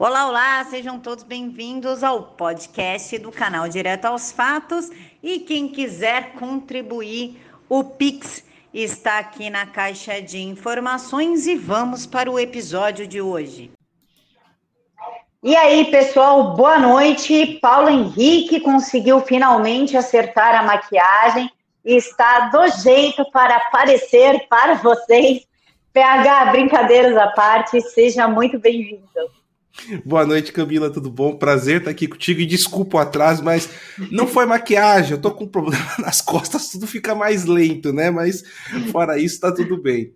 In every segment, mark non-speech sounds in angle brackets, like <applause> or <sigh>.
Olá, olá, sejam todos bem-vindos ao podcast do canal Direto aos Fatos. E quem quiser contribuir, o Pix está aqui na caixa de informações e vamos para o episódio de hoje. E aí, pessoal, boa noite. Paulo Henrique conseguiu finalmente acertar a maquiagem e está do jeito para aparecer para vocês. PH, brincadeiras à parte, seja muito bem-vindo. Boa noite, Camila, tudo bom? Prazer estar aqui contigo e desculpa o atraso, mas não foi maquiagem, eu tô com um problema <laughs> nas costas, tudo fica mais lento, né? Mas fora isso, tá tudo bem.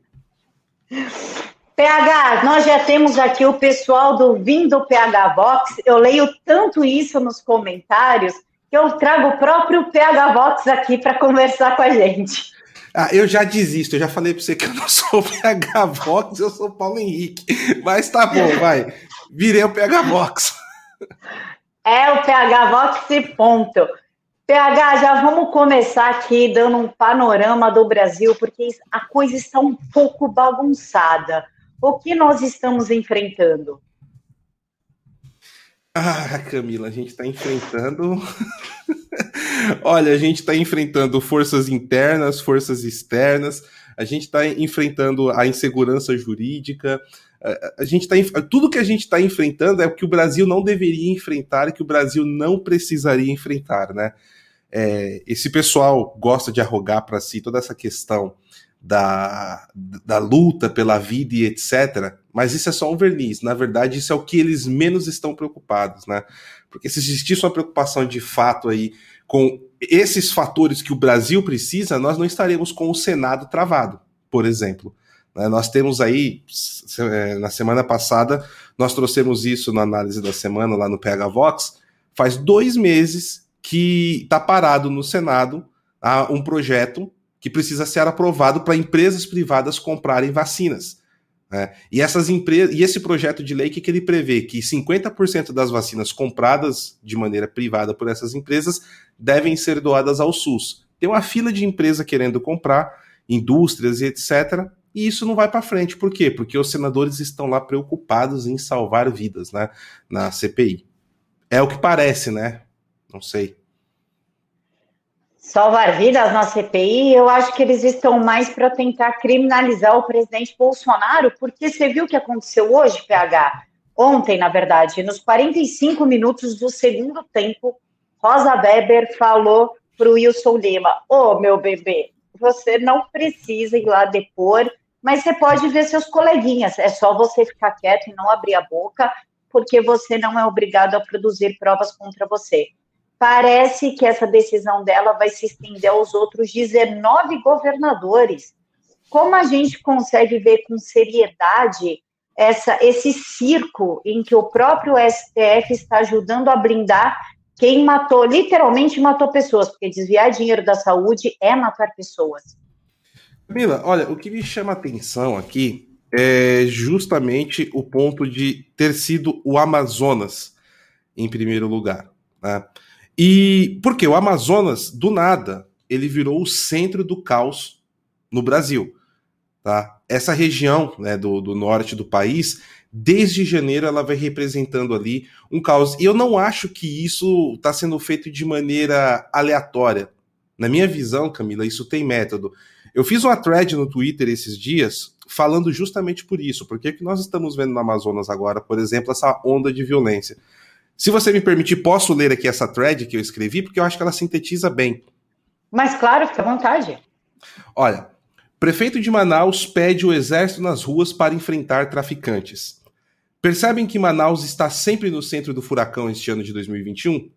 PH, nós já temos aqui o pessoal do Vindo PH Box. Eu leio tanto isso nos comentários que eu trago o próprio PH Box aqui para conversar com a gente. Ah, eu já desisto, eu já falei para você que eu não sou <laughs> PH Vox, eu sou Paulo Henrique. Mas tá bom, vai. Virei o PH Vox. É o PH Vox e ponto. PH, já vamos começar aqui dando um panorama do Brasil, porque a coisa está um pouco bagunçada. O que nós estamos enfrentando? Ah, Camila, a gente está enfrentando. <laughs> Olha, a gente está enfrentando forças internas, forças externas, a gente está enfrentando a insegurança jurídica, a gente tá, tudo que a gente está enfrentando é o que o Brasil não deveria enfrentar, que o Brasil não precisaria enfrentar, né? É, esse pessoal gosta de arrogar para si toda essa questão da, da luta pela vida e etc. Mas isso é só um verniz. Na verdade, isso é o que eles menos estão preocupados, né? Porque se existisse uma preocupação de fato aí com esses fatores que o Brasil precisa, nós não estaremos com o Senado travado, por exemplo. Né? Nós temos aí, é, na semana passada, nós trouxemos isso na análise da semana lá no PH Vox, faz dois meses que está parado no Senado ah, um projeto que precisa ser aprovado para empresas privadas comprarem vacinas. Né? E essas empresas, e esse projeto de lei que, que ele prevê que 50% das vacinas compradas de maneira privada por essas empresas devem ser doadas ao SUS. Tem uma fila de empresa querendo comprar, indústrias e etc. E isso não vai para frente. Por quê? Porque os senadores estão lá preocupados em salvar vidas, né? Na CPI. É o que parece, né? Não sei. Salvar vidas na CPI, eu acho que eles estão mais para tentar criminalizar o presidente Bolsonaro, porque você viu o que aconteceu hoje, PH? Ontem, na verdade, nos 45 minutos do segundo tempo, Rosa Weber falou para o Wilson Lima: Ô oh, meu bebê, você não precisa ir lá depor mas você pode ver seus coleguinhas. É só você ficar quieto e não abrir a boca, porque você não é obrigado a produzir provas contra você. Parece que essa decisão dela vai se estender aos outros 19 governadores. Como a gente consegue ver com seriedade essa, esse circo em que o próprio STF está ajudando a blindar quem matou, literalmente matou pessoas, porque desviar dinheiro da saúde é matar pessoas. Camila, olha, o que me chama atenção aqui é justamente o ponto de ter sido o Amazonas em primeiro lugar. Né? E porque o Amazonas, do nada, ele virou o centro do caos no Brasil. Tá? Essa região né, do, do norte do país, desde janeiro, ela vai representando ali um caos. E eu não acho que isso está sendo feito de maneira aleatória. Na minha visão, Camila, isso tem método. Eu fiz uma thread no Twitter esses dias falando justamente por isso, porque que nós estamos vendo no Amazonas agora, por exemplo, essa onda de violência. Se você me permitir, posso ler aqui essa thread que eu escrevi, porque eu acho que ela sintetiza bem. Mas claro, fica à vontade. Olha, prefeito de Manaus pede o exército nas ruas para enfrentar traficantes. Percebem que Manaus está sempre no centro do furacão este ano de 2021?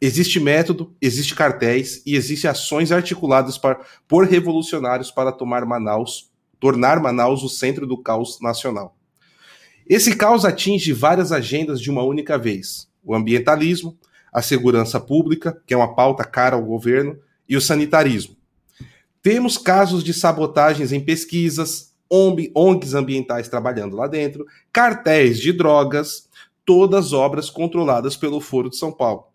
Existe método, existe cartéis e existe ações articuladas para, por revolucionários para tomar Manaus, tornar Manaus o centro do caos nacional. Esse caos atinge várias agendas de uma única vez: o ambientalismo, a segurança pública, que é uma pauta cara ao governo, e o sanitarismo. Temos casos de sabotagens em pesquisas, ONGs ambientais trabalhando lá dentro, cartéis de drogas, todas obras controladas pelo Foro de São Paulo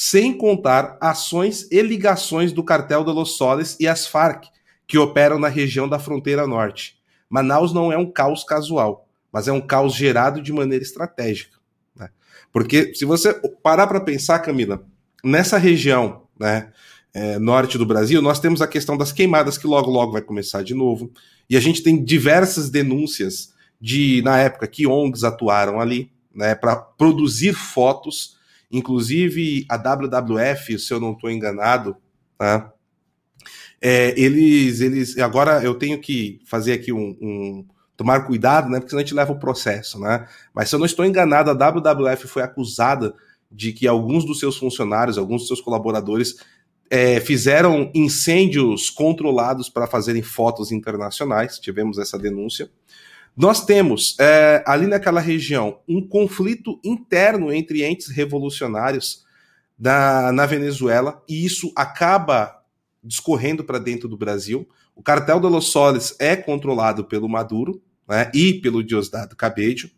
sem contar ações e ligações do cartel de Los Soles e as Farc, que operam na região da fronteira norte. Manaus não é um caos casual, mas é um caos gerado de maneira estratégica. Né? Porque se você parar para pensar, Camila, nessa região né, é, norte do Brasil, nós temos a questão das queimadas, que logo, logo vai começar de novo. E a gente tem diversas denúncias de, na época, que ONGs atuaram ali né, para produzir fotos. Inclusive, a WWF, se eu não estou enganado, tá? É, eles, eles. Agora eu tenho que fazer aqui um, um, tomar cuidado, né? Porque senão a gente leva o processo, né? Mas se eu não estou enganado, a WWF foi acusada de que alguns dos seus funcionários, alguns dos seus colaboradores é, fizeram incêndios controlados para fazerem fotos internacionais. Tivemos essa denúncia. Nós temos é, ali naquela região um conflito interno entre entes revolucionários da, na Venezuela, e isso acaba discorrendo para dentro do Brasil. O cartel de Los Soles é controlado pelo Maduro né, e pelo Diosdado Cabello.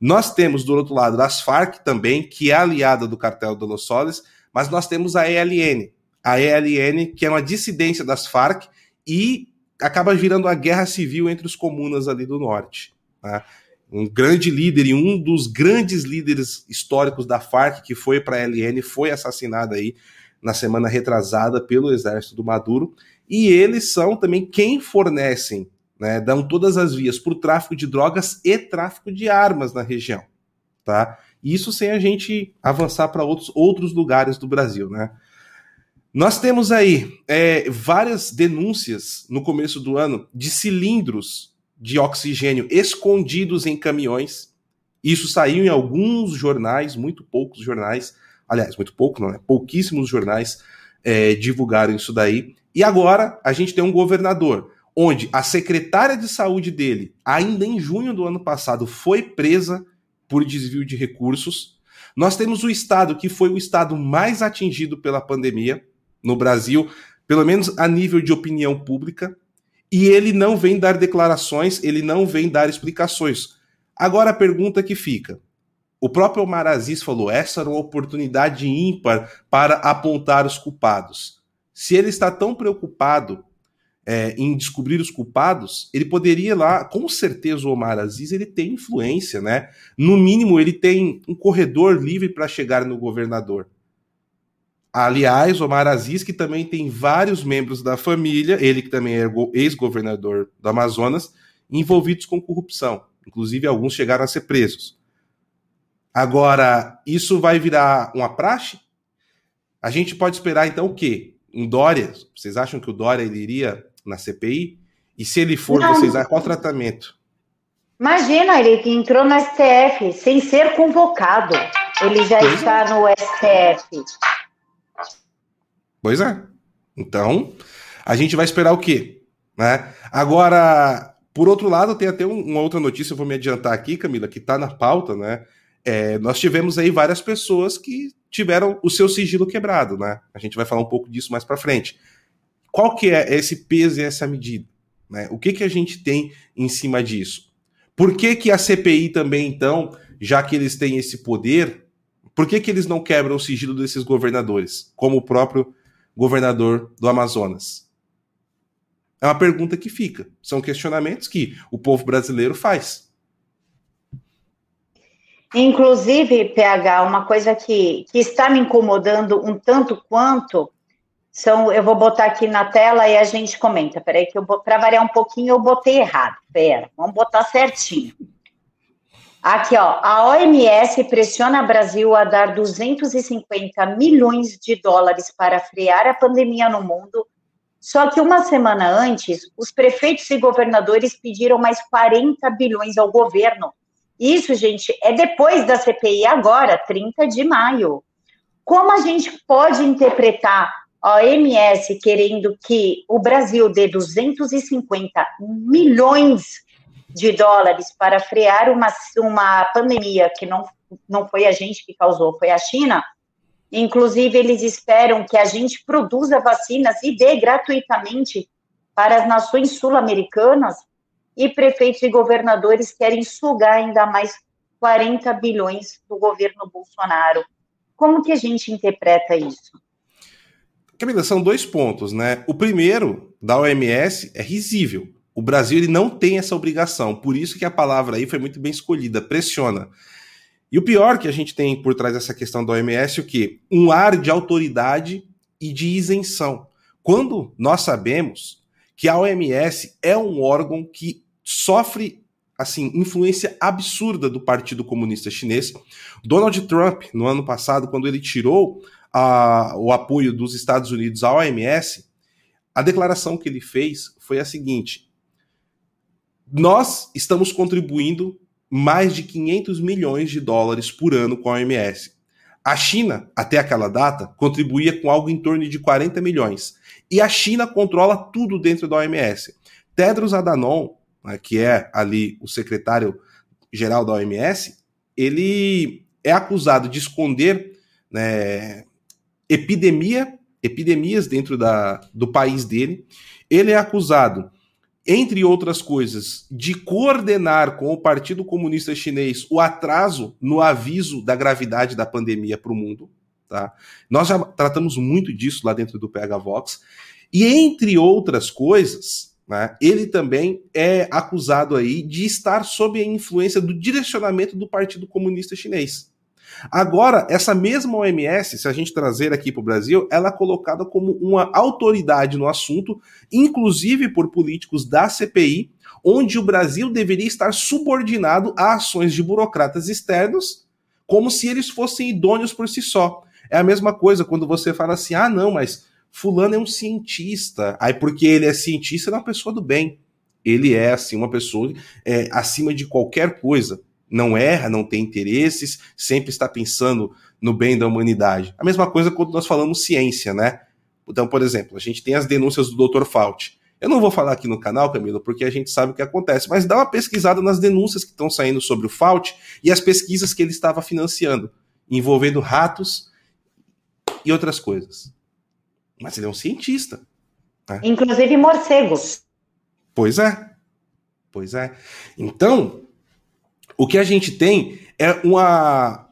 Nós temos do outro lado as Farc também, que é aliada do cartel de Los Soles, mas nós temos a ELN, a ELN, que é uma dissidência das Farc e acaba virando a guerra civil entre os comunas ali do norte. Né? Um grande líder e um dos grandes líderes históricos da Farc, que foi para a ELN, foi assassinado aí na semana retrasada pelo exército do Maduro, e eles são também quem fornecem, né, dão todas as vias para o tráfico de drogas e tráfico de armas na região, tá? Isso sem a gente avançar para outros, outros lugares do Brasil, né? Nós temos aí é, várias denúncias no começo do ano de cilindros de oxigênio escondidos em caminhões. Isso saiu em alguns jornais, muito poucos jornais, aliás, muito pouco, não é? Pouquíssimos jornais é, divulgaram isso daí. E agora a gente tem um governador onde a secretária de saúde dele, ainda em junho do ano passado, foi presa por desvio de recursos. Nós temos o estado que foi o estado mais atingido pela pandemia no Brasil, pelo menos a nível de opinião pública, e ele não vem dar declarações, ele não vem dar explicações. Agora a pergunta que fica: o próprio Omar Aziz falou: essa era uma oportunidade ímpar para apontar os culpados. Se ele está tão preocupado é, em descobrir os culpados, ele poderia lá, com certeza o Omar Aziz ele tem influência, né? No mínimo, ele tem um corredor livre para chegar no governador. Aliás, Omar Aziz, que também tem vários membros da família, ele que também é ex-governador do Amazonas, envolvidos com corrupção. Inclusive, alguns chegaram a ser presos. Agora, isso vai virar uma praxe? A gente pode esperar então o quê? Um Dória? Vocês acham que o Dória ele iria na CPI? E se ele for, Não. vocês acham qual tratamento? Imagina, ele entrou no STF sem ser convocado. Ele já pois está é. no STF. Pois é. Então, a gente vai esperar o quê? Né? Agora, por outro lado, tem até uma outra notícia, eu vou me adiantar aqui, Camila, que está na pauta, né? é, nós tivemos aí várias pessoas que tiveram o seu sigilo quebrado, né? A gente vai falar um pouco disso mais para frente. Qual que é esse peso e essa medida? Né? O que, que a gente tem em cima disso? Por que, que a CPI também, então, já que eles têm esse poder, por que, que eles não quebram o sigilo desses governadores, como o próprio governador do Amazonas? É uma pergunta que fica. São questionamentos que o povo brasileiro faz. Inclusive, PH, uma coisa que, que está me incomodando um tanto quanto são, eu vou botar aqui na tela e a gente comenta. Peraí, que eu para variar um pouquinho, eu botei errado. Pera, vamos botar certinho. Aqui, ó, a OMS pressiona o Brasil a dar 250 milhões de dólares para frear a pandemia no mundo. Só que uma semana antes, os prefeitos e governadores pediram mais 40 bilhões ao governo isso, gente, é depois da CPI, agora, 30 de maio. Como a gente pode interpretar a OMS querendo que o Brasil dê 250 milhões de dólares para frear uma, uma pandemia que não, não foi a gente que causou, foi a China? Inclusive, eles esperam que a gente produza vacinas e dê gratuitamente para as nações sul-americanas e prefeitos e governadores querem sugar ainda mais 40 bilhões do governo Bolsonaro. Como que a gente interpreta isso? Camila, são dois pontos, né? O primeiro, da OMS, é risível. O Brasil ele não tem essa obrigação, por isso que a palavra aí foi muito bem escolhida, pressiona. E o pior que a gente tem por trás dessa questão da OMS é o que? Um ar de autoridade e de isenção. Quando nós sabemos que a OMS é um órgão que sofre assim influência absurda do Partido Comunista Chinês. Donald Trump, no ano passado, quando ele tirou a, o apoio dos Estados Unidos à OMS, a declaração que ele fez foi a seguinte: nós estamos contribuindo mais de 500 milhões de dólares por ano com a OMS. A China, até aquela data, contribuía com algo em torno de 40 milhões. E a China controla tudo dentro da OMS. Tedros Adhanom, né, que é ali o secretário geral da OMS, ele é acusado de esconder né, epidemia, epidemias dentro da, do país dele. Ele é acusado, entre outras coisas, de coordenar com o Partido Comunista Chinês o atraso no aviso da gravidade da pandemia para o mundo. Tá? Nós já tratamos muito disso lá dentro do PH Vox. E entre outras coisas, né, ele também é acusado aí de estar sob a influência do direcionamento do Partido Comunista Chinês. Agora, essa mesma OMS, se a gente trazer aqui para o Brasil, ela é colocada como uma autoridade no assunto, inclusive por políticos da CPI, onde o Brasil deveria estar subordinado a ações de burocratas externos, como se eles fossem idôneos por si só. É a mesma coisa quando você fala assim: ah, não, mas Fulano é um cientista. Aí, porque ele é cientista, ele é uma pessoa do bem. Ele é, assim, uma pessoa é, acima de qualquer coisa não erra, não tem interesses, sempre está pensando no bem da humanidade. A mesma coisa quando nós falamos ciência, né? Então, por exemplo, a gente tem as denúncias do Dr. Fauci. Eu não vou falar aqui no canal, Camila, porque a gente sabe o que acontece, mas dá uma pesquisada nas denúncias que estão saindo sobre o Fauci e as pesquisas que ele estava financiando, envolvendo ratos e outras coisas. Mas ele é um cientista. Né? Inclusive morcegos. Pois é. Pois é. Então, o que a gente tem é uma,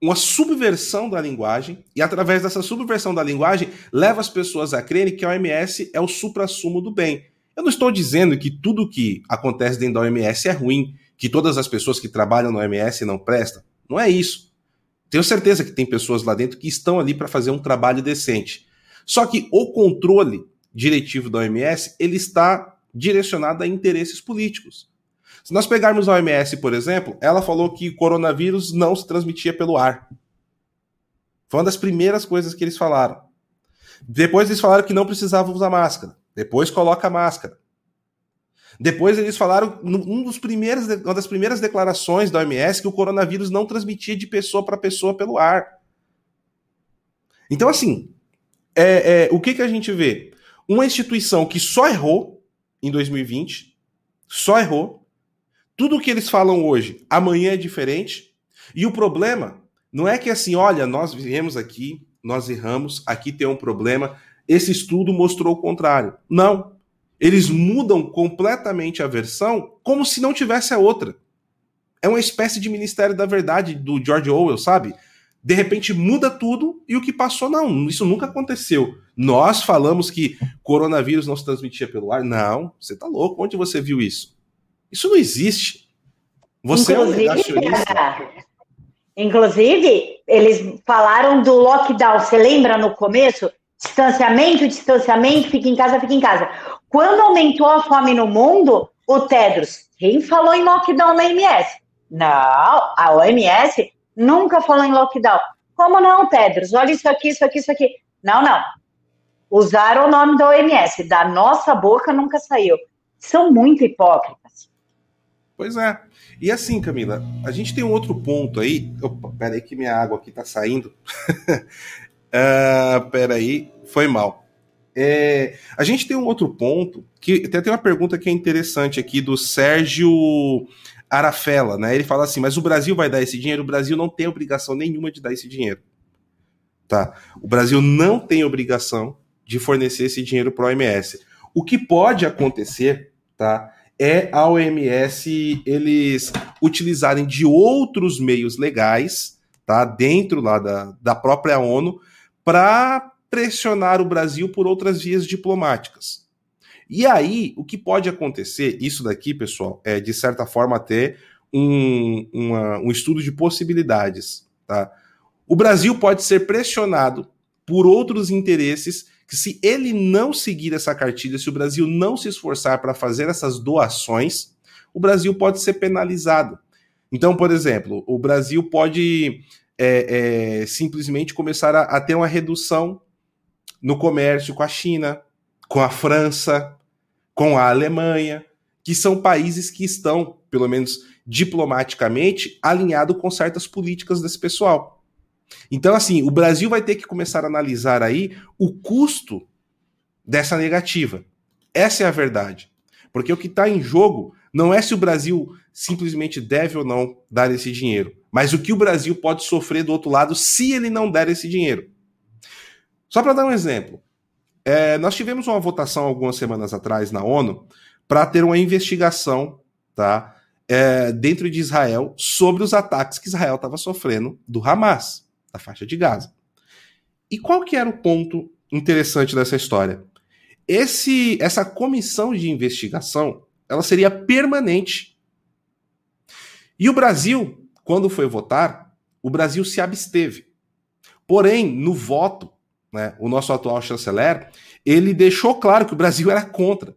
uma subversão da linguagem, e através dessa subversão da linguagem, leva as pessoas a crerem que a OMS é o supra-sumo do bem. Eu não estou dizendo que tudo que acontece dentro da OMS é ruim, que todas as pessoas que trabalham na OMS não prestam. Não é isso. Tenho certeza que tem pessoas lá dentro que estão ali para fazer um trabalho decente. Só que o controle diretivo da OMS ele está direcionado a interesses políticos. Se nós pegarmos a OMS, por exemplo, ela falou que o coronavírus não se transmitia pelo ar. Foi uma das primeiras coisas que eles falaram. Depois eles falaram que não precisava usar máscara. Depois coloca a máscara. Depois eles falaram, um dos primeiros, uma das primeiras declarações da OMS, que o coronavírus não transmitia de pessoa para pessoa pelo ar. Então, assim, é, é, o que, que a gente vê? Uma instituição que só errou em 2020, só errou, tudo o que eles falam hoje, amanhã é diferente. E o problema não é que assim, olha, nós viemos aqui, nós erramos, aqui tem um problema. Esse estudo mostrou o contrário. Não. Eles mudam completamente a versão como se não tivesse a outra. É uma espécie de Ministério da Verdade do George Orwell, sabe? De repente muda tudo e o que passou, não. Isso nunca aconteceu. Nós falamos que coronavírus não se transmitia pelo ar. Não, você tá louco. Onde você viu isso? Isso não existe. Você inclusive, é um negacionista. <laughs> Inclusive, eles falaram do lockdown. Você lembra no começo? Distanciamento, distanciamento, fica em casa, fica em casa. Quando aumentou a fome no mundo, o Tedros, quem falou em lockdown na OMS? Não, a OMS nunca falou em lockdown. Como não, Tedros? Olha isso aqui, isso aqui, isso aqui. Não, não. Usaram o nome da OMS. Da nossa boca nunca saiu. São muito hipócritas. Pois é. E assim, Camila, a gente tem um outro ponto aí. Opa, peraí que minha água aqui tá saindo. uh, <laughs> peraí, foi mal. É, a gente tem um outro ponto que até tem uma pergunta que é interessante aqui do Sérgio Arafela, né? Ele fala assim: mas o Brasil vai dar esse dinheiro? O Brasil não tem obrigação nenhuma de dar esse dinheiro. Tá? O Brasil não tem obrigação de fornecer esse dinheiro para o OMS. O que pode acontecer, tá? É a OMS eles utilizarem de outros meios legais, tá, dentro lá da, da própria ONU, para pressionar o Brasil por outras vias diplomáticas. E aí, o que pode acontecer, isso daqui, pessoal, é de certa forma até um, uma, um estudo de possibilidades. Tá? O Brasil pode ser pressionado por outros interesses que, se ele não seguir essa cartilha, se o Brasil não se esforçar para fazer essas doações, o Brasil pode ser penalizado. Então, por exemplo, o Brasil pode é, é, simplesmente começar a, a ter uma redução no comércio com a China, com a França, com a Alemanha, que são países que estão, pelo menos diplomaticamente, alinhados com certas políticas desse pessoal. Então, assim, o Brasil vai ter que começar a analisar aí o custo dessa negativa. Essa é a verdade. Porque o que está em jogo não é se o Brasil simplesmente deve ou não dar esse dinheiro, mas o que o Brasil pode sofrer do outro lado se ele não der esse dinheiro. Só para dar um exemplo, é, nós tivemos uma votação algumas semanas atrás na ONU para ter uma investigação tá, é, dentro de Israel sobre os ataques que Israel estava sofrendo do Hamas, da faixa de Gaza. E qual que era o ponto interessante dessa história? Esse, essa comissão de investigação ela seria permanente. E o Brasil, quando foi votar, o Brasil se absteve. Porém, no voto, né, o nosso atual chanceler, ele deixou claro que o Brasil era contra.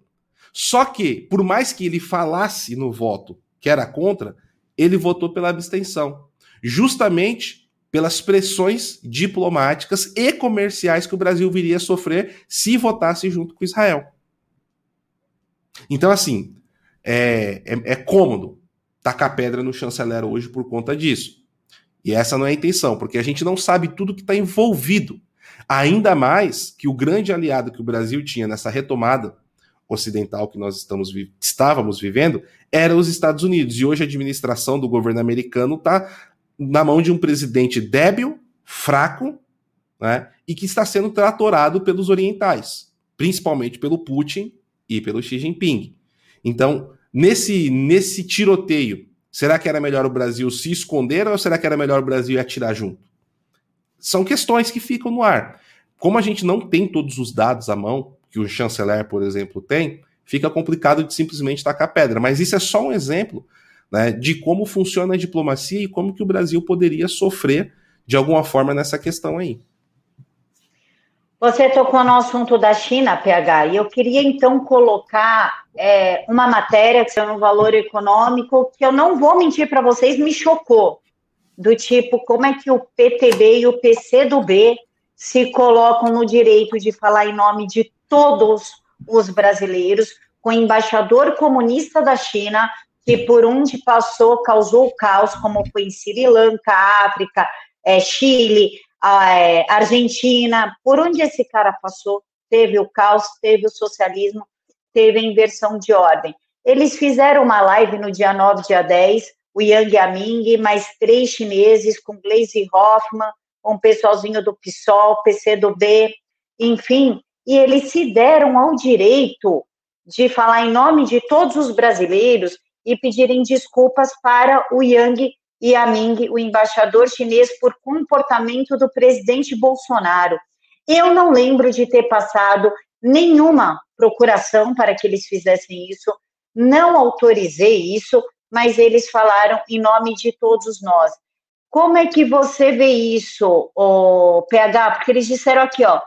Só que, por mais que ele falasse no voto que era contra, ele votou pela abstenção. Justamente pelas pressões diplomáticas e comerciais que o Brasil viria a sofrer se votasse junto com Israel. Então, assim, é, é, é cômodo tacar pedra no chanceler hoje por conta disso. E essa não é a intenção, porque a gente não sabe tudo que está envolvido. Ainda mais que o grande aliado que o Brasil tinha nessa retomada ocidental que nós estamos, estávamos vivendo era os Estados Unidos. E hoje a administração do governo americano está na mão de um presidente débil, fraco, né, e que está sendo tratorado pelos orientais, principalmente pelo Putin e pelo Xi Jinping. Então, nesse, nesse tiroteio, será que era melhor o Brasil se esconder ou será que era melhor o Brasil atirar junto? São questões que ficam no ar. Como a gente não tem todos os dados à mão, que o chanceler, por exemplo, tem, fica complicado de simplesmente tacar pedra. Mas isso é só um exemplo né, de como funciona a diplomacia e como que o Brasil poderia sofrer de alguma forma nessa questão aí. Você tocou no assunto da China, PH, e eu queria então colocar é, uma matéria que é um valor econômico que eu não vou mentir para vocês, me chocou. Do tipo, como é que o PTB e o PCdoB se colocam no direito de falar em nome de todos os brasileiros, com o embaixador comunista da China, que por onde passou causou caos, como foi em Sri Lanka, África, é, Chile, é, Argentina, por onde esse cara passou, teve o caos, teve o socialismo, teve a inversão de ordem. Eles fizeram uma live no dia 9, dia 10, o Yang Yaming, mais três chineses, com Glaze Hoffman, um pessoalzinho do PSOL, PCdoB, enfim, e eles se deram ao direito de falar em nome de todos os brasileiros e pedirem desculpas para o Yang Yaming, o embaixador chinês, por comportamento do presidente Bolsonaro. Eu não lembro de ter passado nenhuma procuração para que eles fizessem isso, não autorizei isso, mas eles falaram em nome de todos nós. Como é que você vê isso, PH? Porque eles disseram aqui, ó,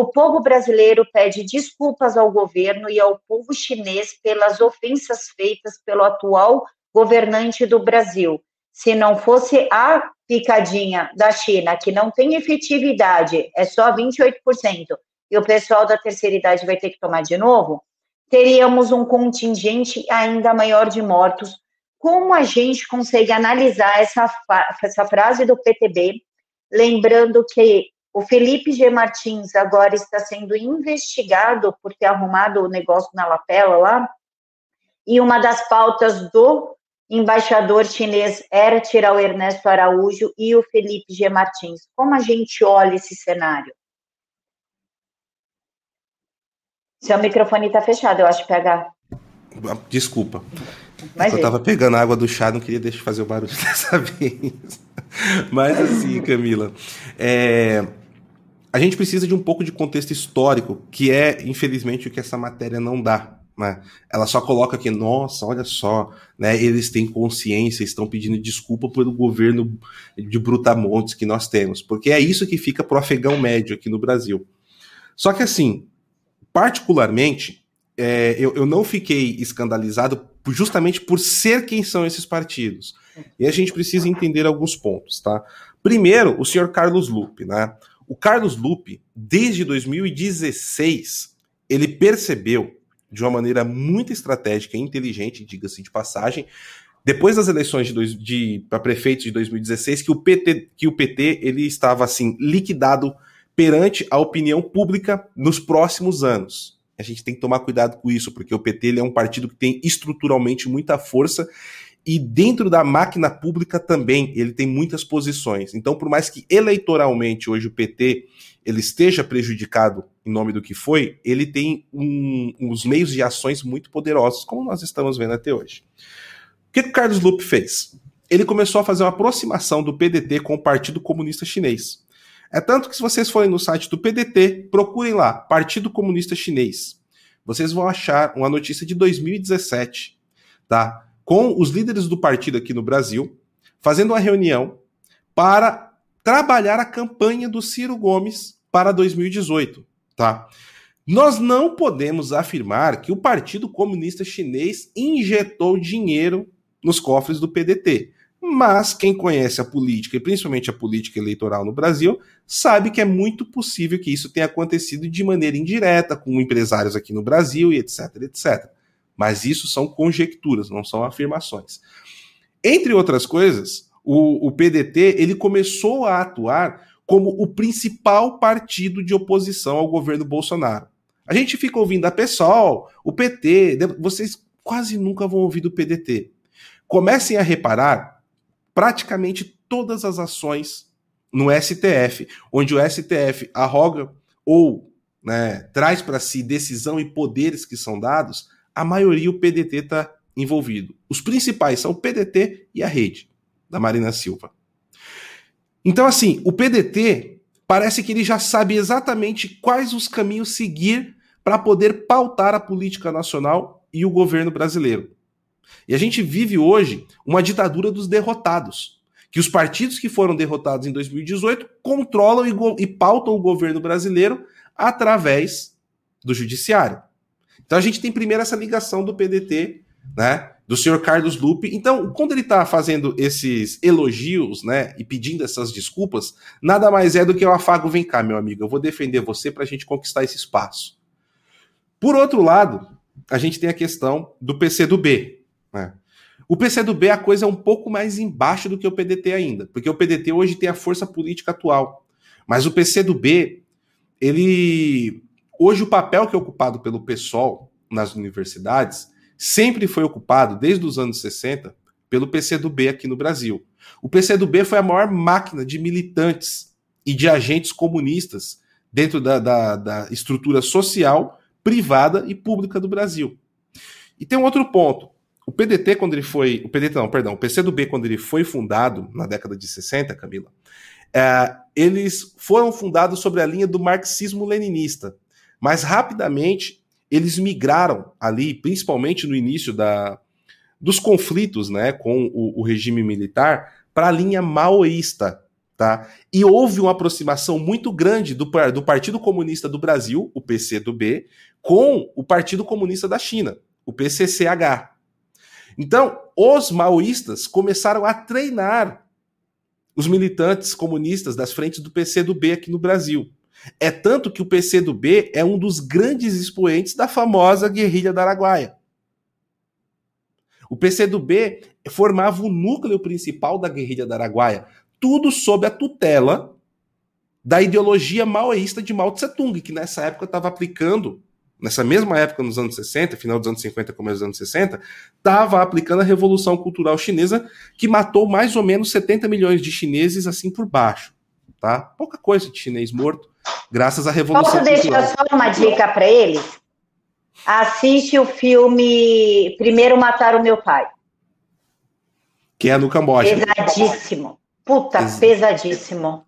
o povo brasileiro pede desculpas ao governo e ao povo chinês pelas ofensas feitas pelo atual governante do Brasil se não fosse a picadinha da China, que não tem efetividade, é só 28%, e o pessoal da terceira idade vai ter que tomar de novo, teríamos um contingente ainda maior de mortos. Como a gente consegue analisar essa, essa frase do PTB, lembrando que o Felipe G. Martins agora está sendo investigado por ter arrumado o negócio na lapela lá, e uma das pautas do embaixador chinês era tirar o Ernesto Araújo e o Felipe G. Martins. Como a gente olha esse cenário? Seu microfone está fechado, eu acho, PH. Desculpa. Mas eu estava pegando água do chá, não queria deixar de fazer o barulho <laughs> dessa vez. Mas assim, Camila, é, a gente precisa de um pouco de contexto histórico, que é, infelizmente, o que essa matéria não dá. Né? Ela só coloca que, nossa, olha só, né, eles têm consciência, estão pedindo desculpa pelo governo de brutamontes que nós temos, porque é isso que fica para o afegão médio aqui no Brasil. Só que assim, particularmente, é, eu, eu não fiquei escandalizado justamente por ser quem são esses partidos. E a gente precisa entender alguns pontos, tá? Primeiro, o senhor Carlos Lupe, né? O Carlos Lupe, desde 2016, ele percebeu de uma maneira muito estratégica e inteligente, diga-se de passagem, depois das eleições de, de para prefeito de 2016, que o PT, que o PT ele estava assim liquidado perante a opinião pública nos próximos anos. A gente tem que tomar cuidado com isso, porque o PT ele é um partido que tem estruturalmente muita força e dentro da máquina pública também ele tem muitas posições. Então, por mais que eleitoralmente hoje o PT ele esteja prejudicado em nome do que foi, ele tem um, uns meios de ações muito poderosos, como nós estamos vendo até hoje. O que, que o Carlos Lupe fez? Ele começou a fazer uma aproximação do PDT com o Partido Comunista Chinês. É tanto que se vocês forem no site do PDT, procurem lá, Partido Comunista Chinês. Vocês vão achar uma notícia de 2017, tá? Com os líderes do partido aqui no Brasil, fazendo uma reunião para trabalhar a campanha do Ciro Gomes para 2018, tá? Nós não podemos afirmar que o Partido Comunista Chinês injetou dinheiro nos cofres do PDT. Mas quem conhece a política, e principalmente a política eleitoral no Brasil, sabe que é muito possível que isso tenha acontecido de maneira indireta, com empresários aqui no Brasil e etc, etc. Mas isso são conjecturas, não são afirmações. Entre outras coisas, o, o PDT ele começou a atuar como o principal partido de oposição ao governo Bolsonaro. A gente fica ouvindo a PSOL, o PT, vocês quase nunca vão ouvir do PDT. Comecem a reparar praticamente todas as ações no STF, onde o STF arroga ou né, traz para si decisão e poderes que são dados, a maioria o PDT está envolvido. Os principais são o PDT e a rede da Marina Silva. Então, assim, o PDT parece que ele já sabe exatamente quais os caminhos seguir para poder pautar a política nacional e o governo brasileiro. E a gente vive hoje uma ditadura dos derrotados, que os partidos que foram derrotados em 2018 controlam e, e pautam o governo brasileiro através do judiciário. Então a gente tem primeiro essa ligação do PDT, né, do senhor Carlos Lupe. Então, quando ele está fazendo esses elogios, né, e pedindo essas desculpas, nada mais é do que o afago, vem cá, meu amigo, eu vou defender você para a gente conquistar esse espaço. Por outro lado, a gente tem a questão do PCdoB, né? O PCdoB a coisa é um pouco mais embaixo do que o PDT ainda, porque o PDT hoje tem a força política atual. Mas o PCdoB, ele hoje o papel que é ocupado pelo PSOL nas universidades sempre foi ocupado, desde os anos 60, pelo PCdoB aqui no Brasil. O PCdoB foi a maior máquina de militantes e de agentes comunistas dentro da, da, da estrutura social, privada e pública do Brasil. E tem um outro ponto. O PDT, quando ele foi. O PDT, não, perdão, o PCdoB, quando ele foi fundado na década de 60, Camila, é, eles foram fundados sobre a linha do marxismo-leninista. Mas rapidamente eles migraram ali, principalmente no início da, dos conflitos né, com o, o regime militar, para a linha maoísta. Tá? E houve uma aproximação muito grande do, do Partido Comunista do Brasil, o PCdoB, com o Partido Comunista da China, o PCCH. Então, os maoístas começaram a treinar os militantes comunistas das frentes do PCdoB aqui no Brasil. É tanto que o PCdoB é um dos grandes expoentes da famosa guerrilha da Araguaia. O PCdoB formava o núcleo principal da guerrilha da Araguaia, tudo sob a tutela da ideologia maoísta de Mao Tse Tung, que nessa época estava aplicando, nessa mesma época, nos anos 60, final dos anos 50, começo dos anos 60, estava aplicando a Revolução Cultural Chinesa, que matou mais ou menos 70 milhões de chineses assim por baixo. Tá? Pouca coisa de chinês morto, graças à Revolução Posso deixar só uma dica para eles? Assiste o filme Primeiro Matar o Meu Pai. Que é no Camboja. Pesadíssimo. Puta, Exato. pesadíssimo.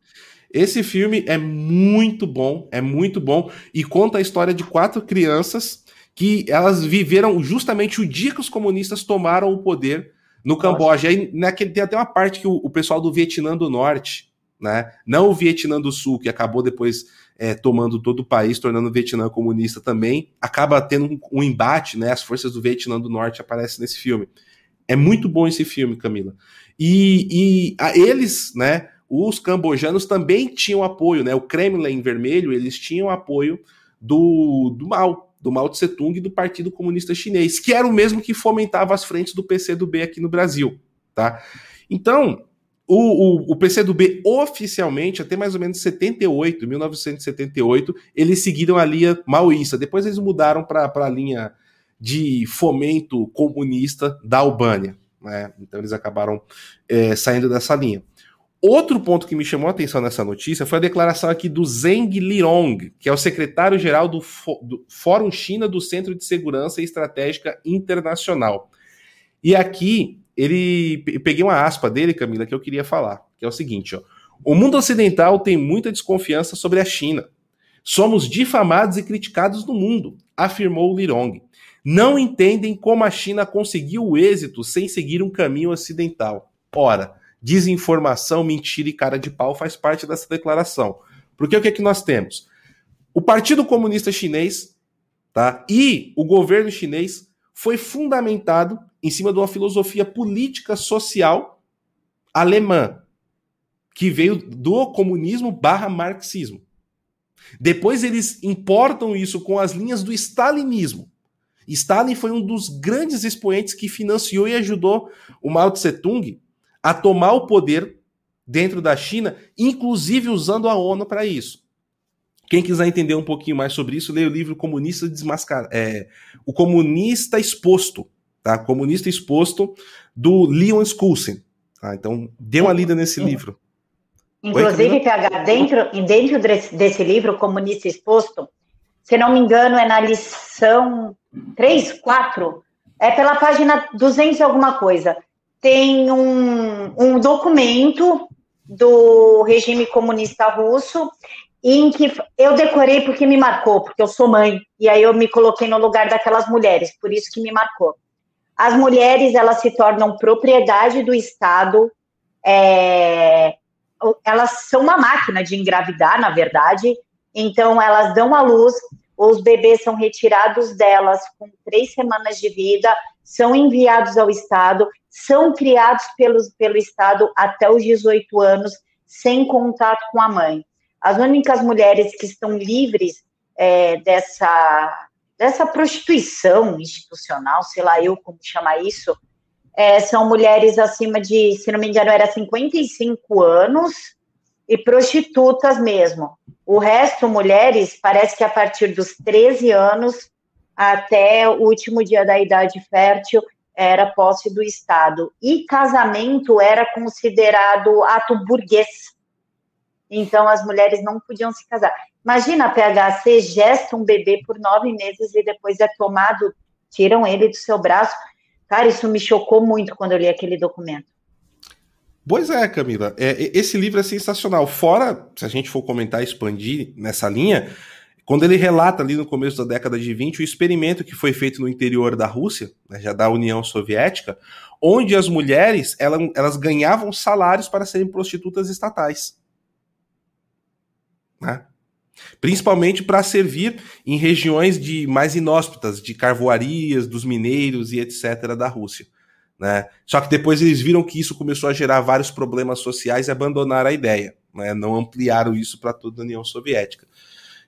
Esse filme é muito bom, é muito bom e conta a história de quatro crianças que elas viveram justamente o dia que os comunistas tomaram o poder no Camboja. Aí naquele, tem até uma parte que o, o pessoal do Vietnã do Norte, né? Não o Vietnã do Sul, que acabou depois é, tomando todo o país, tornando o Vietnã comunista também, acaba tendo um, um, embate, né? As forças do Vietnã do Norte aparecem nesse filme. É muito bom esse filme, Camila. E, e a, eles, né? Os cambojanos também tinham apoio, né? O Kremlin em vermelho, eles tinham apoio do, do Mao, do Mao Tse Tung e do Partido Comunista Chinês, que era o mesmo que fomentava as frentes do PCdoB aqui no Brasil, tá? Então, o, o, o PCdoB oficialmente, até mais ou menos 78, 1978, eles seguiram a linha maoísta. Depois eles mudaram para a linha de fomento comunista da Albânia. Né? Então eles acabaram é, saindo dessa linha. Outro ponto que me chamou a atenção nessa notícia foi a declaração aqui do Zeng Lirong, que é o secretário-geral do, do, Fórum China do Centro de Segurança Estratégica Internacional. E aqui ele peguei uma aspa dele, Camila, que eu queria falar, que é o seguinte: ó, o mundo ocidental tem muita desconfiança sobre a China. Somos difamados e criticados no mundo, afirmou Lirong. Não entendem como a China conseguiu o êxito sem seguir um caminho ocidental. Ora, desinformação, mentira e cara de pau faz parte dessa declaração. Porque o que é que nós temos? O Partido Comunista Chinês tá, e o governo chinês foi fundamentado em cima de uma filosofia política social alemã, que veio do comunismo barra marxismo. Depois eles importam isso com as linhas do stalinismo. Stalin foi um dos grandes expoentes que financiou e ajudou o Mao Tse Tung a tomar o poder dentro da China, inclusive usando a ONU para isso. Quem quiser entender um pouquinho mais sobre isso, leia o livro Comunista Desmascarado, é, o Comunista Exposto, tá? Comunista Exposto do Leon Skousen. Tá? Então, dê uma lida nesse livro. Inclusive, Oi, PH, dentro, dentro desse livro, Comunista Exposto, se não me engano, é na lição 3, 4, é pela página 200 e alguma coisa tem um, um documento do regime comunista russo em que eu decorei porque me marcou, porque eu sou mãe, e aí eu me coloquei no lugar daquelas mulheres, por isso que me marcou. As mulheres, elas se tornam propriedade do Estado, é, elas são uma máquina de engravidar, na verdade, então elas dão à luz, os bebês são retirados delas com três semanas de vida, são enviados ao Estado, são criados pelos, pelo Estado até os 18 anos, sem contato com a mãe. As únicas mulheres que estão livres é, dessa, dessa prostituição institucional, sei lá eu como chamar isso, é, são mulheres acima de, se não me engano, era 55 anos e prostitutas mesmo. O resto, mulheres, parece que a partir dos 13 anos até o último dia da idade fértil era posse do Estado. E casamento era considerado ato burguês. Então, as mulheres não podiam se casar. Imagina, PH, você gesta um bebê por nove meses e depois é tomado, tiram ele do seu braço. Cara, isso me chocou muito quando eu li aquele documento. Pois é, Camila. É, esse livro é sensacional. Fora, se a gente for comentar e expandir nessa linha, quando ele relata ali no começo da década de 20 o experimento que foi feito no interior da Rússia, né, já da União Soviética, onde as mulheres elas, elas ganhavam salários para serem prostitutas estatais. Né? Principalmente para servir em regiões de mais inóspitas, de carvoarias, dos mineiros e etc. da Rússia. Né? Só que depois eles viram que isso começou a gerar vários problemas sociais e abandonaram a ideia. Né? Não ampliaram isso para toda a União Soviética.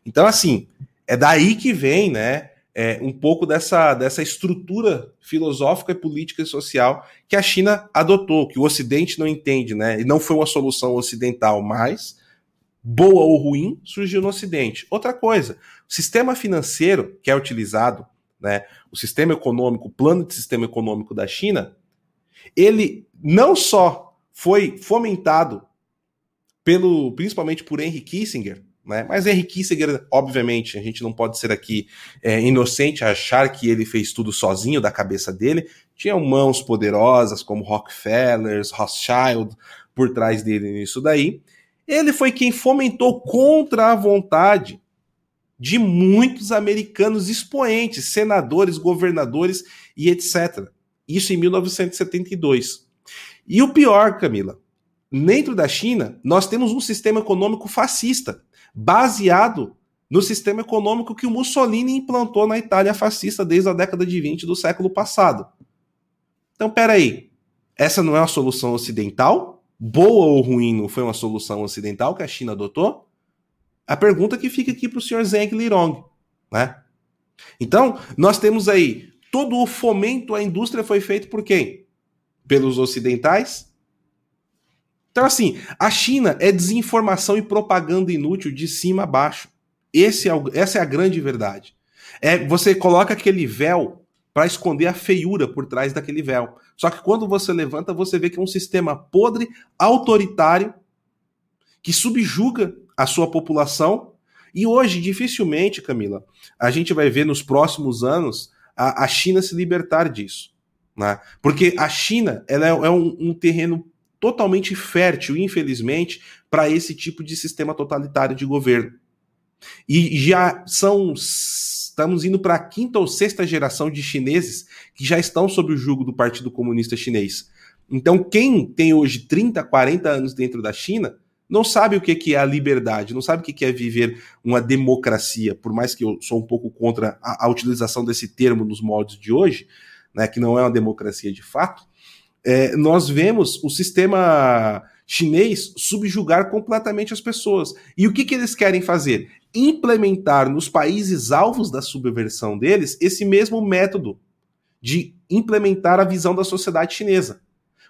Então, assim, é daí que vem, né? É, um pouco dessa, dessa estrutura filosófica, política e social que a China adotou, que o Ocidente não entende, né? E não foi uma solução ocidental, mas boa ou ruim, surgiu no Ocidente. Outra coisa, o sistema financeiro que é utilizado, né? O sistema econômico, o plano de sistema econômico da China, ele não só foi fomentado pelo, principalmente por Henry Kissinger, né? Mas Henry Kissinger, obviamente, a gente não pode ser aqui é, inocente a achar que ele fez tudo sozinho da cabeça dele. Tinha mãos poderosas como Rockefellers, Rothschild por trás dele nisso daí. Ele foi quem fomentou contra a vontade de muitos americanos expoentes, senadores, governadores e etc. Isso em 1972. E o pior, Camila, dentro da China, nós temos um sistema econômico fascista, baseado no sistema econômico que o Mussolini implantou na Itália fascista desde a década de 20 do século passado. Então, peraí, essa não é uma solução ocidental? Boa ou ruim não foi uma solução ocidental que a China adotou? A pergunta que fica aqui para o senhor Zeng Lirong, né? Então, nós temos aí todo o fomento à indústria foi feito por quem? Pelos ocidentais. Então, assim, a China é desinformação e propaganda inútil de cima a baixo. Esse é o, essa é a grande verdade. É, você coloca aquele véu para esconder a feiura por trás daquele véu. Só que quando você levanta, você vê que é um sistema podre, autoritário, que subjuga a sua população. E hoje, dificilmente, Camila, a gente vai ver nos próximos anos a, a China se libertar disso. Né? Porque a China ela é, é um, um terreno totalmente fértil, infelizmente, para esse tipo de sistema totalitário de governo. E já são. Estamos indo para a quinta ou sexta geração de chineses que já estão sob o jugo do Partido Comunista Chinês. Então, quem tem hoje 30, 40 anos dentro da China não sabe o que é a liberdade, não sabe o que é viver uma democracia, por mais que eu sou um pouco contra a, utilização desse termo nos moldes de hoje, né, que não é uma democracia de fato. É, nós vemos o sistema chinês subjugar completamente as pessoas. E o que, que eles querem fazer? Implementar nos países alvos da subversão deles esse mesmo método de implementar a visão da sociedade chinesa.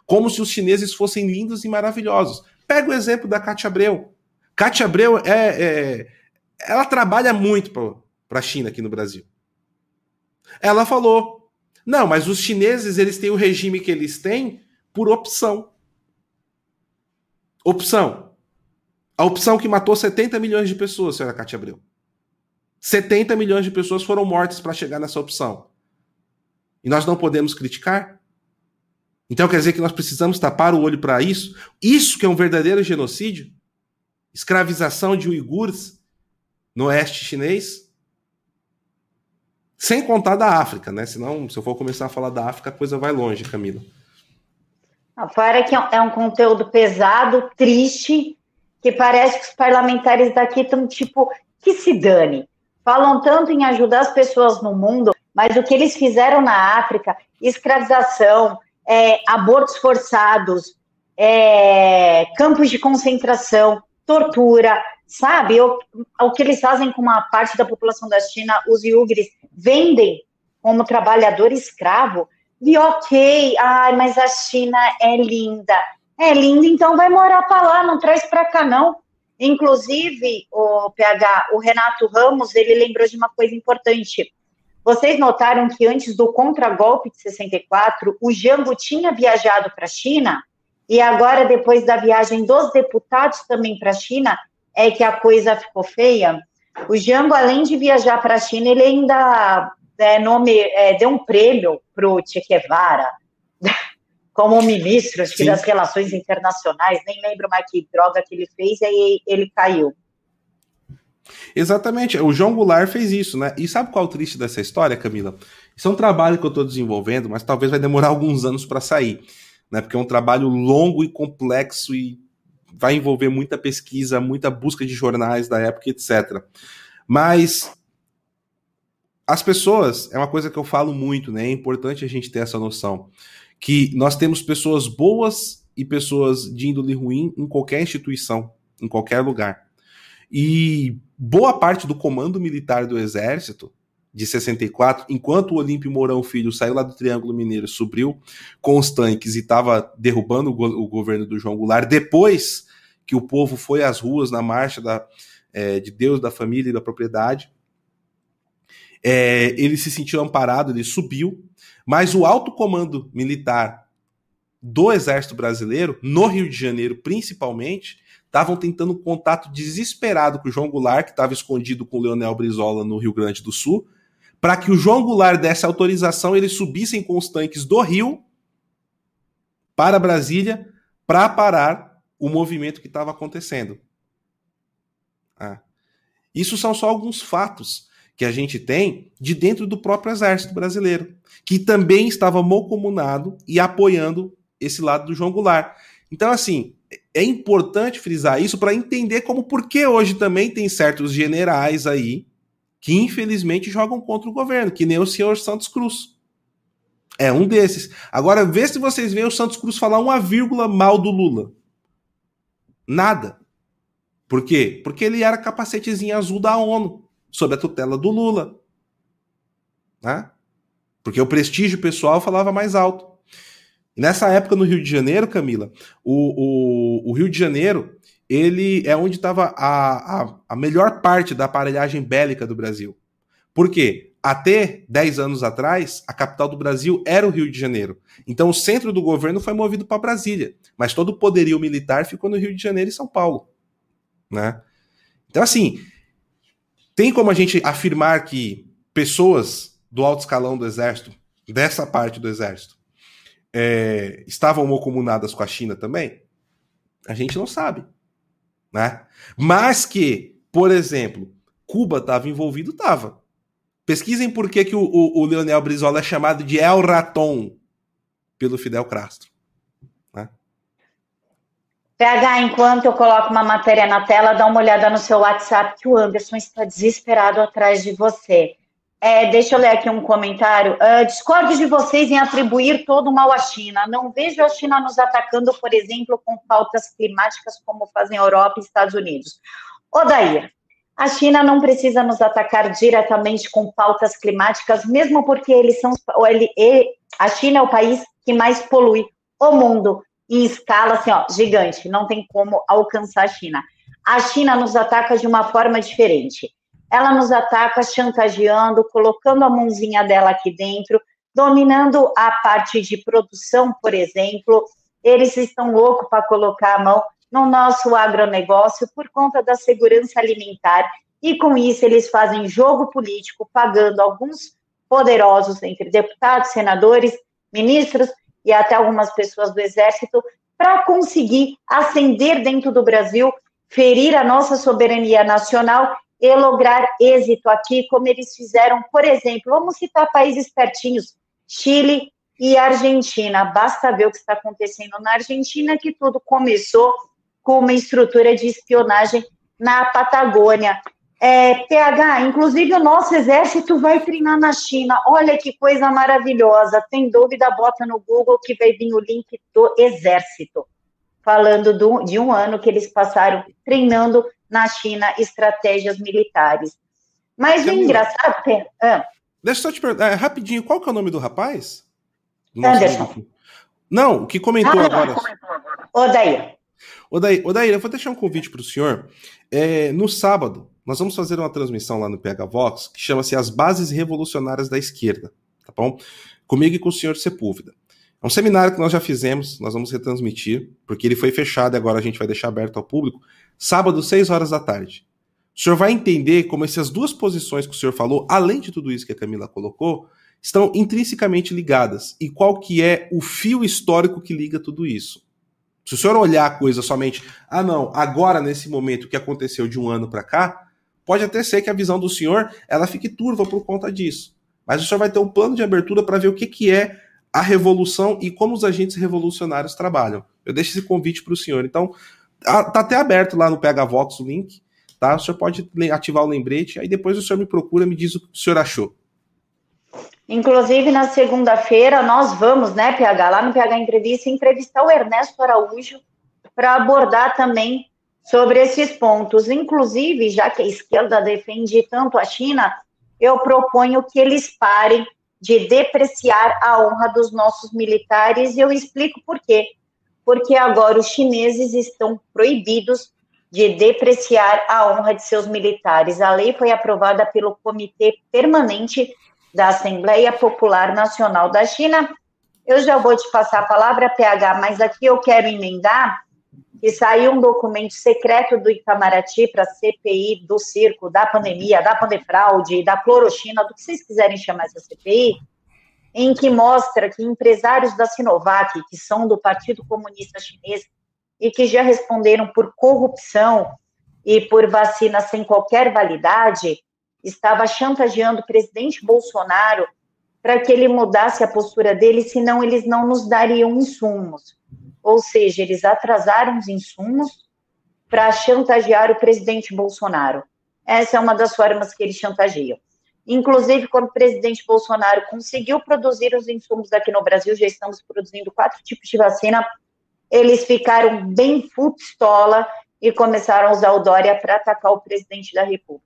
Como se os chineses fossem lindos e maravilhosos. Pega o exemplo da Cátia Abreu. Cátia Abreu é, é ela trabalha muito para a China aqui no Brasil. Ela falou: não, mas os chineses eles têm o regime que eles têm por opção. Opção. A opção que matou 70 milhões de pessoas, senhora Cátia Abreu. 70 milhões de pessoas foram mortas para chegar nessa opção. E nós não podemos criticar? Então quer dizer que nós precisamos tapar o olho para isso? Isso que é um verdadeiro genocídio? Escravização de uigures no oeste chinês? Sem contar da África, né? Senão, se eu for começar a falar da África, a coisa vai longe, Camila. Fora que é um conteúdo pesado, triste, que parece que os parlamentares daqui estão tipo, que se dane. Falam tanto em ajudar as pessoas no mundo, mas o que eles fizeram na África, escravização, é, abortos forçados, é, campos de concentração, tortura, sabe? O, o que eles fazem com uma parte da população da China, os iugres vendem como trabalhador escravo, e ok, ai, mas a China é linda. É linda, então vai morar para lá, não traz para cá, não. Inclusive, o PH, o Renato Ramos, ele lembrou de uma coisa importante. Vocês notaram que antes do contragolpe de 64, o Jango tinha viajado para a China, e agora, depois da viagem dos deputados também para a China, é que a coisa ficou feia. O Jango, além de viajar para a China, ele ainda é, nome, é, deu um prêmio para o Che Guevara, <laughs> como ministro acho que, das Relações Internacionais, nem lembro mais que droga que ele fez, e aí ele caiu. Exatamente, o João Goulart fez isso, né? E sabe qual é o triste dessa história, Camila? Isso é um trabalho que eu estou desenvolvendo, mas talvez vai demorar alguns anos para sair, né? Porque é um trabalho longo e complexo e vai envolver muita pesquisa, muita busca de jornais da época, etc. Mas as pessoas, é uma coisa que eu falo muito, né? É importante a gente ter essa noção. Que nós temos pessoas boas e pessoas de índole ruim em qualquer instituição, em qualquer lugar. E boa parte do comando militar do Exército, de 64, enquanto o Olímpio Mourão Filho saiu lá do Triângulo Mineiro, subiu com os tanques e estava derrubando o, go o, governo do João Goulart, depois que o povo foi às ruas na marcha da, é, de Deus, da família e da propriedade, é, ele se sentiu amparado, ele subiu, mas o alto comando militar do Exército Brasileiro, no Rio de Janeiro principalmente, estavam tentando um contato desesperado com o João Goulart, que estava escondido com o Leonel Brizola no Rio Grande do Sul, para que o João Goulart desse autorização, eles subissem com os tanques do Rio para Brasília para parar o movimento que estava acontecendo. Ah. Isso são só alguns fatos que a gente tem de dentro do próprio exército brasileiro, que também estava mocomunado e apoiando esse lado do João Goulart. Então, assim, é importante frisar isso para entender como porque hoje também tem certos generais aí que infelizmente jogam contra o governo, que nem o senhor Santos Cruz. É um desses. Agora, vê se vocês veem o Santos Cruz falar uma vírgula mal do Lula. Nada. Por quê? Porque ele era capacetezinho azul da ONU, sob a tutela do Lula. Né? Porque o prestígio pessoal falava mais alto. E nessa época no Rio de Janeiro, Camila, o, o, o Rio de Janeiro ele é onde estava a, a, a melhor parte da aparelhagem bélica do Brasil. Por quê? até 10 anos atrás, a capital do Brasil era o Rio de Janeiro. Então o centro do governo foi movido para Brasília, mas todo o poderio militar ficou no Rio de Janeiro e São Paulo, né? Então assim, tem como a gente afirmar que pessoas do alto escalão do exército, dessa parte do exército, é, estavam comunadas com a China também? A gente não sabe, né? Mas que, por exemplo, Cuba estava envolvido, estava. Pesquisem por que, que o, o, o Leonel Brizola é chamado de El Raton pelo Fidel Castro. PH, enquanto eu coloco uma matéria na tela, dá uma olhada no seu WhatsApp que o Anderson está desesperado atrás de você. É, deixa eu ler aqui um comentário. Uh, discordo de vocês em atribuir todo o mal à China. Não vejo a China nos atacando, por exemplo, com pautas climáticas como fazem Europa e Estados Unidos. Odair, a China não precisa nos atacar diretamente com pautas climáticas, mesmo porque eles são ele, a China é o país que mais polui o mundo em escala assim, ó, gigante. Não tem como alcançar a China. A China nos ataca de uma forma diferente. Ela nos ataca chantageando, colocando a mãozinha dela aqui dentro, dominando a parte de produção, por exemplo. Eles estão loucos para colocar a mão no nosso agronegócio por conta da segurança alimentar. E com isso, eles fazem jogo político, pagando alguns poderosos, entre deputados, senadores, ministros e até algumas pessoas do Exército, para conseguir ascender dentro do Brasil, ferir a nossa soberania nacional e lograr êxito aqui, como eles fizeram, por exemplo, vamos citar países pertinhos, Chile e Argentina. Basta ver o que está acontecendo na Argentina, que tudo começou com uma estrutura de espionagem na Patagônia. É, PH, inclusive o nosso exército vai treinar na China. Olha que coisa maravilhosa. Tem dúvida, bota no Google que vai vir o link do exército, falando do, de um ano que eles passaram treinando na China estratégias militares. Mas o engraçado. Ah, Deixa eu só te perguntar, é, rapidinho, qual que é o nome do rapaz? Anderson. Não, o que comentou ah, agora. Odair. Odair, Odair, eu vou deixar um convite para o senhor. É, no sábado, nós vamos fazer uma transmissão lá no PH Vox que chama-se As Bases Revolucionárias da Esquerda, tá bom? Comigo e com o senhor Sepúlveda. É um seminário que nós já fizemos, nós vamos retransmitir, porque ele foi fechado e agora a gente vai deixar aberto ao público, sábado, 6 horas da tarde. O senhor vai entender como essas duas posições que o senhor falou, além de tudo isso que a Camila colocou, estão intrinsecamente ligadas. E qual que é o fio histórico que liga tudo isso? Se o senhor olhar a coisa somente, ah, não, agora nesse momento que aconteceu de um ano para cá, pode até ser que a visão do senhor ela fique turva por conta disso. Mas o senhor vai ter um plano de abertura para ver o que, que é a revolução e como os agentes revolucionários trabalham. Eu deixo esse convite para o senhor. Então, tá até aberto lá no PH Vox o link, tá? O senhor pode ativar o lembrete, aí depois o senhor me procura, me diz o que o senhor achou. Inclusive, na segunda-feira, nós vamos, né, PH, lá no PH Entrevista, entrevistar o Ernesto Araújo para abordar também sobre esses pontos. Inclusive, já que a esquerda defende tanto a China, eu proponho que eles parem de depreciar a honra dos nossos militares e eu explico por quê. Porque agora os chineses estão proibidos de depreciar a honra de seus militares. A lei foi aprovada pelo Comitê Permanente da Assembleia Popular Nacional da China. Eu já vou te passar a palavra, PH, mas aqui eu quero emendar que saiu um documento secreto do Itamaraty para CPI do circo, da pandemia, da pandefraude, da clorochina, do que vocês quiserem chamar essa CPI, em que mostra que empresários da Sinovac, que são do Partido Comunista Chinês e que já responderam por corrupção e por vacina sem qualquer validade, estava chantageando o presidente Bolsonaro para que ele mudasse a postura dele, senão eles não nos dariam insumos. Ou seja, eles atrasaram os insumos para chantagear o presidente Bolsonaro. Essa é uma das formas que eles chantageiam. Inclusive, quando o presidente Bolsonaro conseguiu produzir os insumos aqui no Brasil, já estamos produzindo quatro tipos de vacina, eles ficaram bem fustola e começaram a usar o Dória para atacar o presidente da República.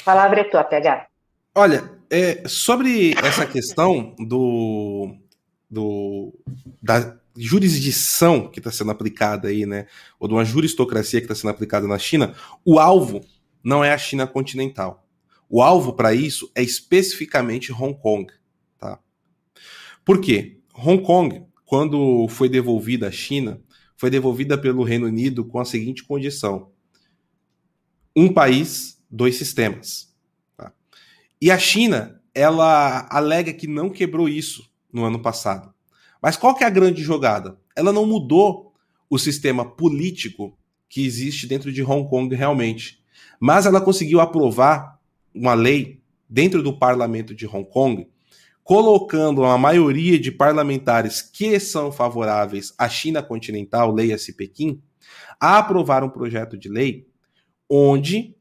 A palavra é tua, PH. Olha, é, sobre essa questão do, do da jurisdição que está sendo aplicada aí, né, ou de uma juristocracia que está sendo aplicada na China, o alvo não é a China continental. O alvo para isso é especificamente Hong Kong, tá? Por quê? Hong Kong, quando foi devolvida à China, foi devolvida pelo Reino Unido com a seguinte condição: um país, dois sistemas. Tá? E a China, ela alega que não quebrou isso no ano passado. Mas qual que é a grande jogada? Ela não mudou o sistema político que existe dentro de Hong Kong realmente. Mas ela conseguiu aprovar uma lei dentro do parlamento de Hong Kong, colocando uma maioria de parlamentares que são favoráveis à China continental, leia-se Pequim, a aprovar um projeto de lei onde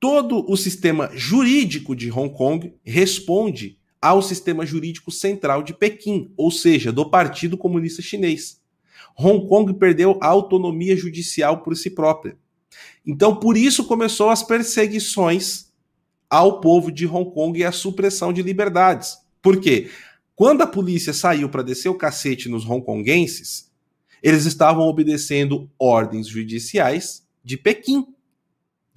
todo o sistema jurídico de Hong Kong responde ao sistema jurídico central de Pequim, ou seja, do Partido Comunista Chinês. Hong Kong perdeu a autonomia judicial por si própria. Então, por isso começou as perseguições ao povo de Hong Kong e a supressão de liberdades. Por quê? Quando a polícia saiu para descer o cacete nos hongkonguenses, eles estavam obedecendo ordens judiciais de Pequim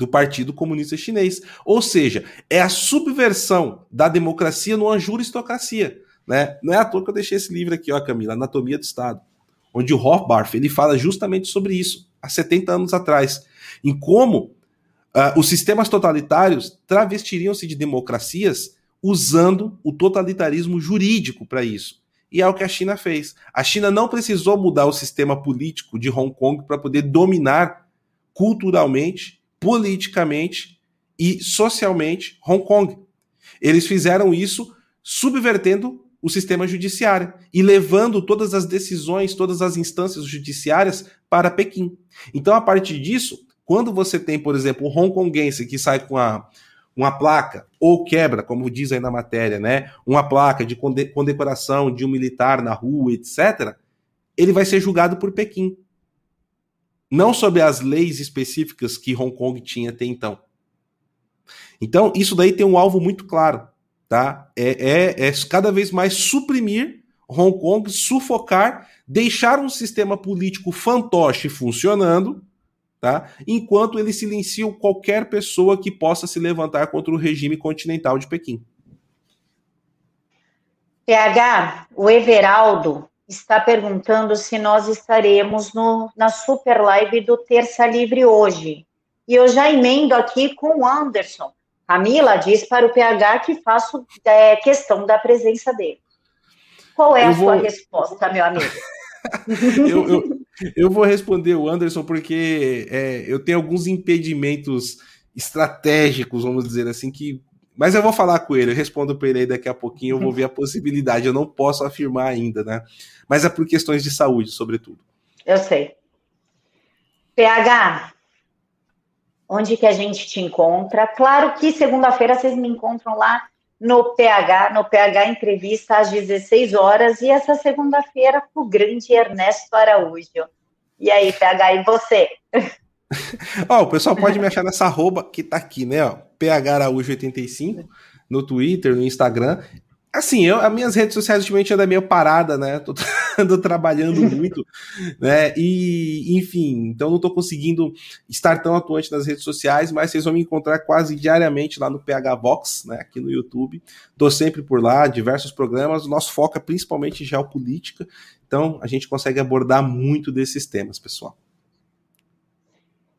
do Partido Comunista Chinês. Ou seja, é a subversão da democracia numa juristocracia. Né? Não é à toa que eu deixei esse livro aqui, ó, Camila, Anatomia do Estado, onde o Rothbard ele fala justamente sobre isso, há 70 anos atrás, em como uh, os sistemas totalitários travestiriam-se de democracias usando o totalitarismo jurídico para isso. E é o que a China fez. A China não precisou mudar o sistema político de Hong Kong para poder dominar culturalmente politicamente e socialmente Hong Kong. Eles fizeram isso subvertendo o sistema judiciário e levando todas as decisões, todas as instâncias judiciárias para Pequim. Então, a partir disso, quando você tem, por exemplo, um hongkonguense que sai com a, uma placa ou quebra, como diz aí na matéria, né, uma placa de condecoração de um militar na rua, etc., ele vai ser julgado por Pequim não sobre as leis específicas que Hong Kong tinha até então. Então, isso daí tem um alvo muito claro, tá? É, é, é cada vez mais suprimir Hong Kong, sufocar, deixar um sistema político fantoche funcionando, tá? Enquanto ele silencia qualquer pessoa que possa se levantar contra o regime continental de Pequim. PH, o Everaldo está perguntando se nós estaremos no, na super live do Terça Livre hoje. E eu já emendo aqui com o Anderson. Camila diz para o PH que faço é, questão da presença dele. Qual é eu a vou... sua resposta, meu amigo? <laughs> eu, eu, eu, vou responder o Anderson porque é, eu tenho alguns impedimentos estratégicos, vamos dizer assim, que mas eu vou falar com ele, eu respondo para ele aí daqui a pouquinho, eu vou <laughs> ver a possibilidade. Eu não posso afirmar ainda, né? Mas é por questões de saúde, sobretudo. Eu sei. PH, onde que a gente te encontra? Claro que segunda-feira vocês me encontram lá no PH, no PH Entrevista às 16 horas, e essa segunda-feira com o grande Ernesto Araújo. E aí, PH, e você? <laughs> Ó, o pessoal pode me achar nessa arroba que tá aqui, né? Ó, pharaújo85 no Twitter, no Instagram. Assim, eu, as minhas redes sociais ultimamente andam meio parada, né? Tô, ando <laughs> trabalhando muito, né? E, enfim, então não tô conseguindo estar tão atuante nas redes sociais, mas vocês vão me encontrar quase diariamente lá no PH Box, né? Aqui no YouTube. Tô sempre por lá, diversos programas. O nosso foco é principalmente em geopolítica, então a gente consegue abordar muito desses temas, pessoal.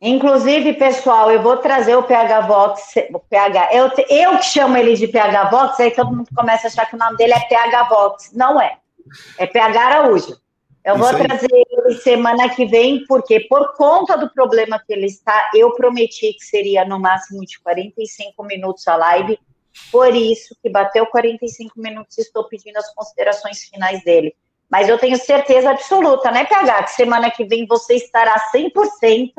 Inclusive, pessoal, eu vou trazer o PH Vox, o PH, eu, eu que chamo ele de PH Vox, aí todo mundo começa a achar que o nome dele é PH Vox. Não é. É PH Araújo. Eu Isso vou aí. trazer ele semana que vem, porque por conta do problema que ele está, eu prometi que seria no máximo de 45 minutos a live. Por isso que bateu 45 minutos, estou pedindo as considerações finais dele. Mas eu tenho certeza absoluta, né, PH, que semana que vem você estará 100%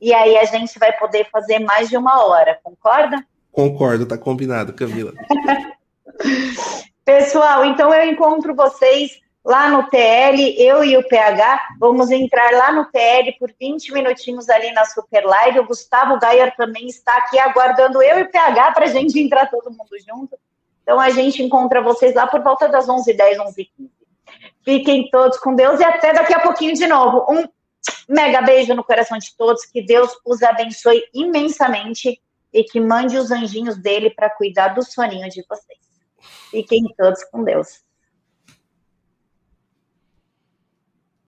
e aí a gente vai poder fazer mais de uma hora, concorda? Concordo, tá combinado, Camila. <laughs> Pessoal, então eu encontro vocês lá no TL, eu e o PH, vamos entrar lá no TL por 20 minutinhos ali na Super Live. O Gustavo Gayer também está aqui aguardando eu e o PH para a gente entrar todo mundo junto. Então a gente encontra vocês lá por volta das 11h10, 11h15. Fiquem todos com Deus e até daqui a pouquinho de novo. Um mega beijo no coração de todos, que Deus os abençoe imensamente e que mande os anjinhos dele para cuidar do soninho de vocês. Fiquem todos com Deus.